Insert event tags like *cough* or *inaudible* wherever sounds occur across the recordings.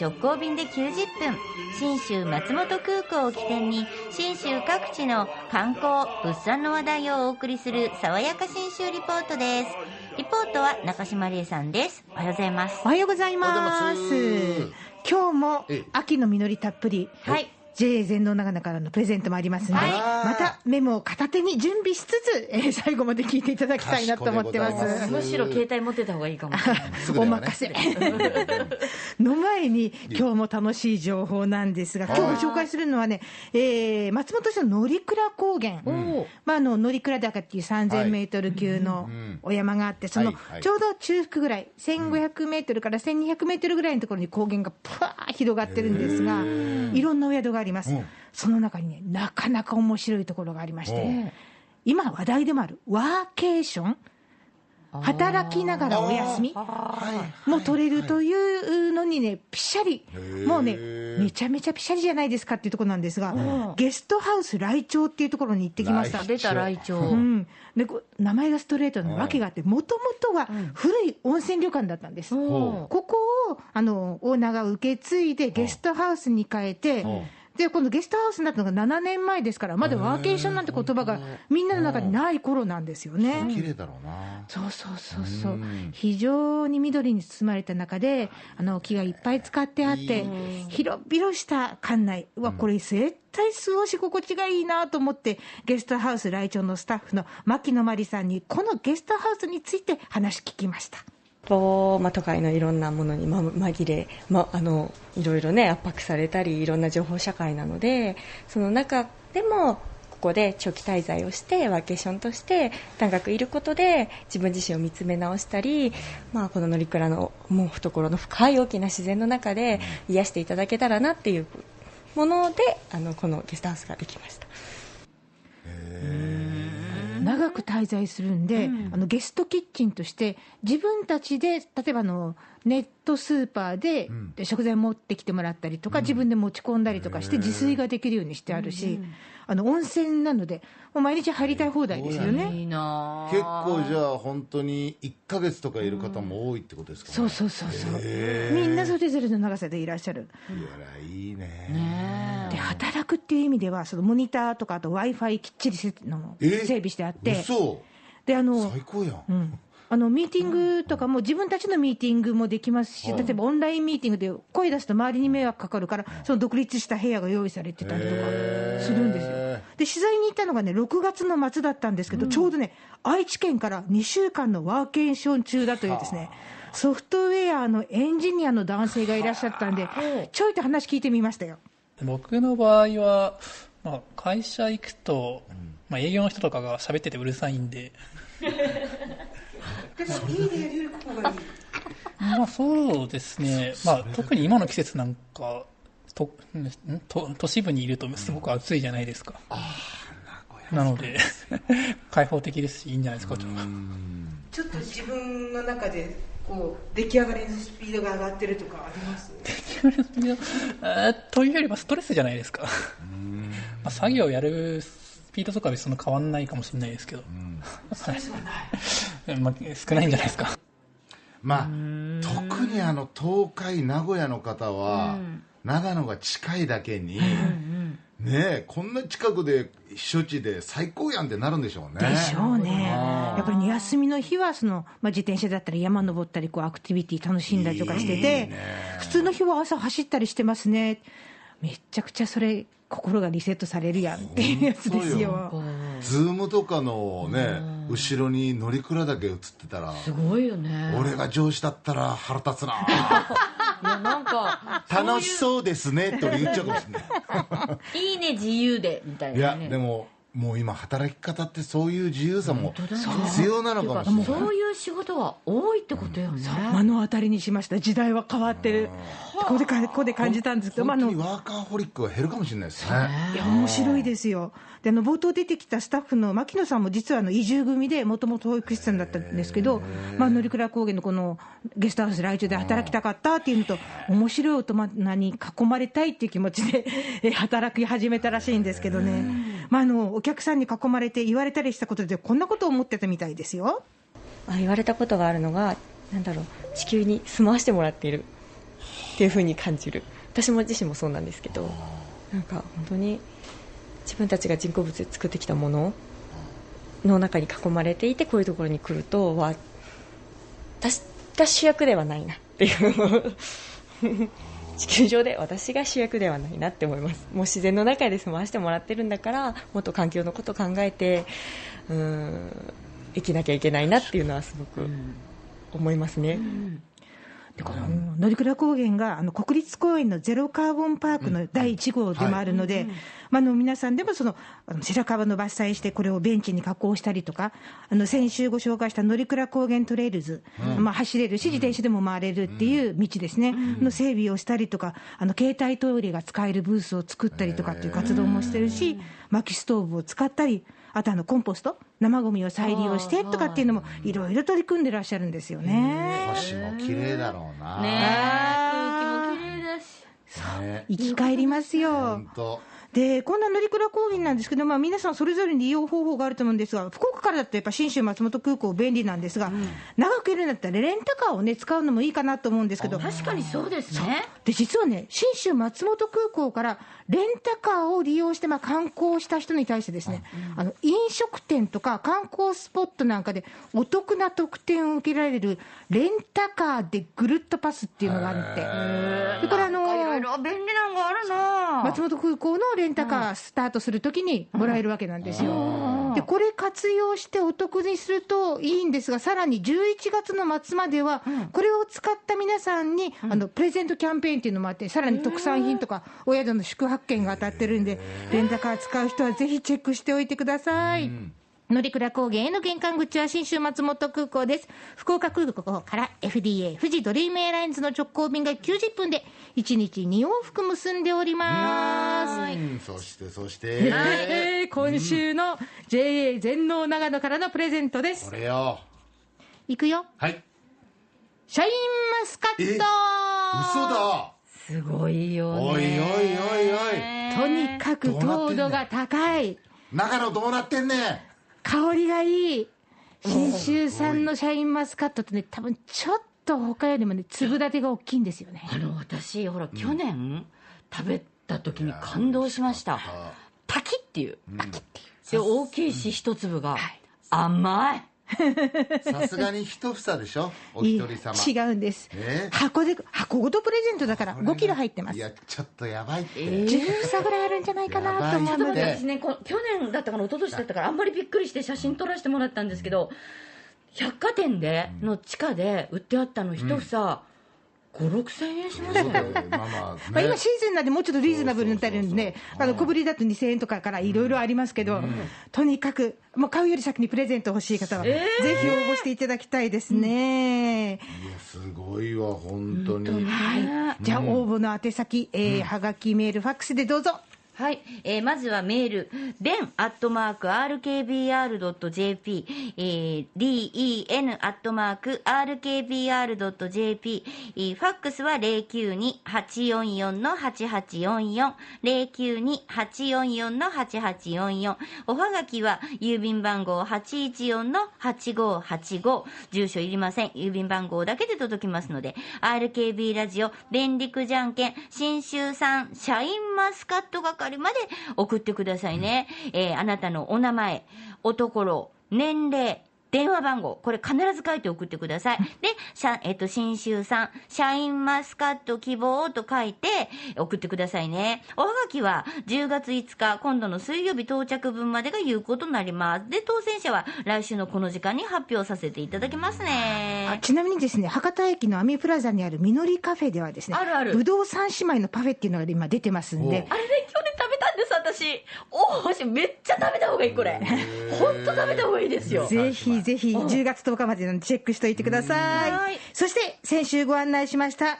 直行便で90分。信州松本空港を起点に信州各地の観光物産の話題をお送りする爽やか信州リポートです。リポートは中島理恵さんです。おはようございます。おはようございます。今日もええ。秋の実りたっぷり。はい JA 全農長野からのプレゼントもありますので、はい。またメモを片手に準備しつつ、えー最後まで聞いていただきたいなと思ってます。す。むしろ携帯持ってた方がいいかも。しれないお任せ。*laughs* の前に、今日も楽しい情報なんですが、今日ご紹介するのはね、えー松本市の乗鞍高原。おまあ、あの乗鞍高っていう3000メートル級のお山があって、そのちょうど中腹ぐらい、1500メートルから1200メートルぐらいのところに高原がぷわー広がってるんですが、いろんなお宿があります。うん。その中にね、なかなか面白いところがありましうて、今話題でもあるワーケーション、働きながらお休み。も取れるというのにね、ぴしゃり。へ、もうね、ーめちゃめちゃぴしゃりじゃないですかっていうところなんですが、ゲストハウス来庁っていうところに行ってきました。出た来庁、うん、でこ名前がストレートの訳があって、もともとは古い温泉旅館だったんです。おここをあのオーナーが受け継いで、ゲストハウスに変えてうん、でこのゲストハウスになったのが7年前ですから、まだワーケーションなんて言葉がみんなの中にない頃なんですよね。綺麗だろうな。そうそうそうそう。うん。非常に緑に包まれた中であの木がいっぱい使ってあって広々した館内。うわこれ絶対過ごし心地がいいなと思ってゲストハウス来庁のスタッフの牧野真理さんにこのゲストハウスについて話聞きましたと、まあ、都会のいろんなものにま紛れ、まあ、あのいろいろね圧迫されたりいろんな情報社会なのでその中でもここで長期滞在をしてワーケーションとして長くいることで自分自身を見つめ直したり、まあ、この乗鞍のもう懐の深い大きな自然の中で癒していただけたらなっていうものであのこのゲストハウスができました。長く滞在するんで、あのゲストキッチンとして自分たちで例えばあのネットスーパーでで食材持ってきてもらったりとか、自分で持ち込んだりとかして自炊ができるようにしてあるし、あの温泉なのでもう毎日入りたい放題ですよね。いいな。あ結構じゃあ本当に1ヶ月とかいる方も多いってことですかね。そうそうそうそう、へみんなそれぞれの長さでいらっしゃる、いやらいいね。ねで働くっていう意味では、そのモニターとか、あと w i f i きっちりせのえ？整備してあって、嘘。であの最高やん。うん、あのミーティングとかも自分たちのミーティングもできますし、はい。例えばオンラインミーティングで声出すと周りに迷惑かかるから、その独立した部屋が用意されてたりとかするんですよ。へで取材に行ったのがね、6月の末だったんですけど、ちょうどね、愛知県から2週間のワーケーション中だというですね、ソフトウェアのエンジニアの男性がいらっしゃったんで、ちょいと話聞いてみましたよ。僕の場合は、まあ、会社行くと、まあ、営業の人とかが喋っててうるさいんで、まあ、そうですね、まあ、特に今の季節なんかとんと都市部にいるとすごく暑いじゃないですか、なので *laughs* 開放的ですしいいんじゃないですか、ちょっと自分の中でこう出来上がりのスピードが上がってるとかあります？えーというよりはストレスじゃないですか、まあ、作業をやるスピードとかはそんな変わんないかもしれないですけど、はいまあ、少ないんじゃないですか。まあ、特にあの東海、名古屋の方は、長野が近いだけに、ねえ、こんな近くで避暑地で最高やんってなるんでしょうね。でしょうね、やっぱりね休みの日はその、まあ、自転車だったり山登ったりこうアクティビティ楽しんだりとかしてて、普通の日は朝走ったりしてますね、めっちゃくちゃそれ、心がリセットされるやんっていうやつですよ。ズームとかのね、後ろに乗鞍岳映ってたら、すごいよね俺が上司だったら腹立つな。*laughs* いやなんか楽しそうですねって俺言っちゃうかもしれない。いいね自由でみたいいや、なねでも、もう今働き方ってそういう自由さも必要なのかもしれない。そういう仕事が多いってことよね目の当たりにしました、時代は変わってる、ここでかここで感じたんですけど、まあ、あの本当にワーカーホリックが減るかもしれないですね。いや面白いですよ。であの冒頭出てきたスタッフの牧野さんも実はあの移住組でもともと保育士さんだったんですけど、まあ、乗鞍高原のこのゲストハウス来中で働きたかったっていうのと面白い大人に囲まれたいっていう気持ちで *laughs* え働き始めたらしいんですけどね、まあ、あのお客さんに囲まれて言われたりしたことでこんなことを思ってたみたいですよ。あ言われたことがあるのがなんだろう地球に住まわしてもらっているっっていうふうに感じる。私も自身もそうなんですけどなんか本当に自分たちが人工物で作ってきたものの中に囲まれていてこういうところに来るとは私が主役ではないなっていう。地球上で私が主役ではないなって思います。もう自然の中で済ましてもらってるんだからもっと環境のこと考えてうん生きなきゃいけないなっていうのはすごく思いますね。でこの乗鞍高原があの国立公園のゼロカーボンパークの第1号でもあるので、まあ、あの皆さんでもその白樺の伐採して、これをベンチに加工したりとか、あの先週ご紹介した乗鞍高原トレイルズ、まあ、走れる、指示停止でも回れるっていう道ですね、の整備をしたりとか、あの携帯トイレが使えるブースを作ったりとかっていう活動もしてるし、薪ストーブを使ったり、あとあのコンポスト、生ゴミを再利用してとかっていうのも、いろいろ取り組んでらっしゃるんですよね。星も綺麗だろうな。ねえ空気も綺麗だしね生き返りますよ本。当。で、こんな乗鞍高原なんですけど、まあ、皆さんそれぞれに利用方法があると思うんですが、福岡からだとやっぱ信州松本空港便利なんですが、長くいるんだったらレンタカーをね、使うのもいいかなと思うんですけど、確かにそうですね。で、実はね、信州松本空港からレンタカーを利用して、まあ、観光した人に対してですね、あの、飲食店とか観光スポットなんかでお得な特典を受けられるレンタカーでぐるっとパスっていうのがあるって。で、これあのいろいろ便利なのがあるな。松本空港のレンタカースタートするときにもらえるわけなんですよ。で、これ活用してお得にするといいんですが、さらに11月の末までは、これを使った皆さんに、あの、プレゼントキャンペーンっていうのもあって、さらに特産品とか、お宿の宿泊券が当たってるんで、レンタカー使う人はぜひチェックしておいてください。乗鞍高原への玄関口は新州松本空港です。福岡空港から FDA 富士ドリームエアラインズの直行便が90分で1日2往復結んでおります。うんそしてそして、えー今週の JA 全農長野からのプレゼントですこ。れよ。いくよ。はい。シャインマスカット嘘だ。すごいよねおいおいおいおい。とにかく糖度が高い。長野どうなってんねん。香りがいい。信州産のシャインマスカットってね、多分ちょっと他よりもね、粒立てが大きいんですよね。あの私ほら去年食べた時に感動しました。パキっていう。パキっていう。で大きいし一粒が。甘い *laughs* さすがに一房でしょ？お一人様。違うんです、え？箱で箱ごとプレゼントだから5キロ入ってます。いや、ちょっとやばいって。10房ぐらいあるんじゃないかなと思うので。やばい。私ねこ去年だったかな一昨年だったからあんまりびっくりして写真撮らせてもらったんですけど百貨店での地下で売ってあったの一房5 6千円しましたよ。まあ *laughs* 今シーズンなんでもうちょっとリーズナブルになってるんで、あの小ぶりだと2000円とかからいろいろありますけど、とにかく、もう買うより先にプレゼント欲しい方は、ぜひ応募していただきたいですね。いや、すごいわ、本当に。はい。じゃあ、応募の宛先、えー、はがき、メール、ファックスでどうぞ。はい、えーまずはメール、den アットマーク RKBR.jp、えー、den アットマーク RKBR.jp、えーファックスは092-844-8844、092-844-8844、おはがきは郵便番号814-8585、住所いりません。郵便番号だけで届きますので、RKB ラジオ、便陸じゃんけん、新州産シャインマスカット係。まで送ってくださいね。えーあなたのお名前、おところ、年齢、電話番号、これ必ず書いて送ってください。で、しゃえっ、と、新州産、シャインマスカット希望と書いて送ってくださいね。おはがきは10月5日、今度の水曜日到着分までが有効となります。で、当選者は来週のこの時間に発表させていただきますあね。ちなみにですね、博多駅のアミプラザにあるみのりカフェではですね、あるあるぶどう三姉妹のパフェっていうのが今出てますんで、あれね、去年食です、私。おおし、めっちゃ食べた方がいい、これ。ほんと食べた方がいいですよ。ぜひぜひ10月10日までのチェックしておいてくださはいい。そして先週ご案内しました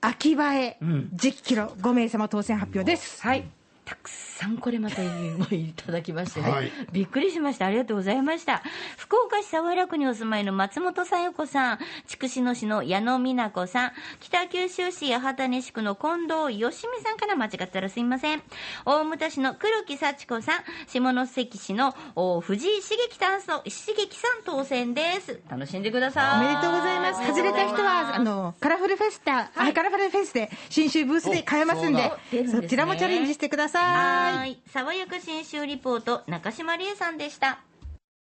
秋葉え10キロ5名様当選発表です。はい。たくさんさんこれまたもいただきましてね、はい。びっくりしました。ありがとうございました。福岡市早良区にお住まいの松本さよ子さん。筑紫野市の矢野美奈子さん。北九州市八幡西区の近藤よしみさんから間違ったらすいません。大牟田市の黒木幸子さん。下関市のお藤井茂樹さんと茂樹さん当選です。楽しんでください。おめでとうございます。外れた人は、あの、カラフルフェスタ、あカラフルフェスで、新州ブースで買えますんで。そちらもチャレンジしてください。はい。爽やか新州リポート中島理恵さんでした。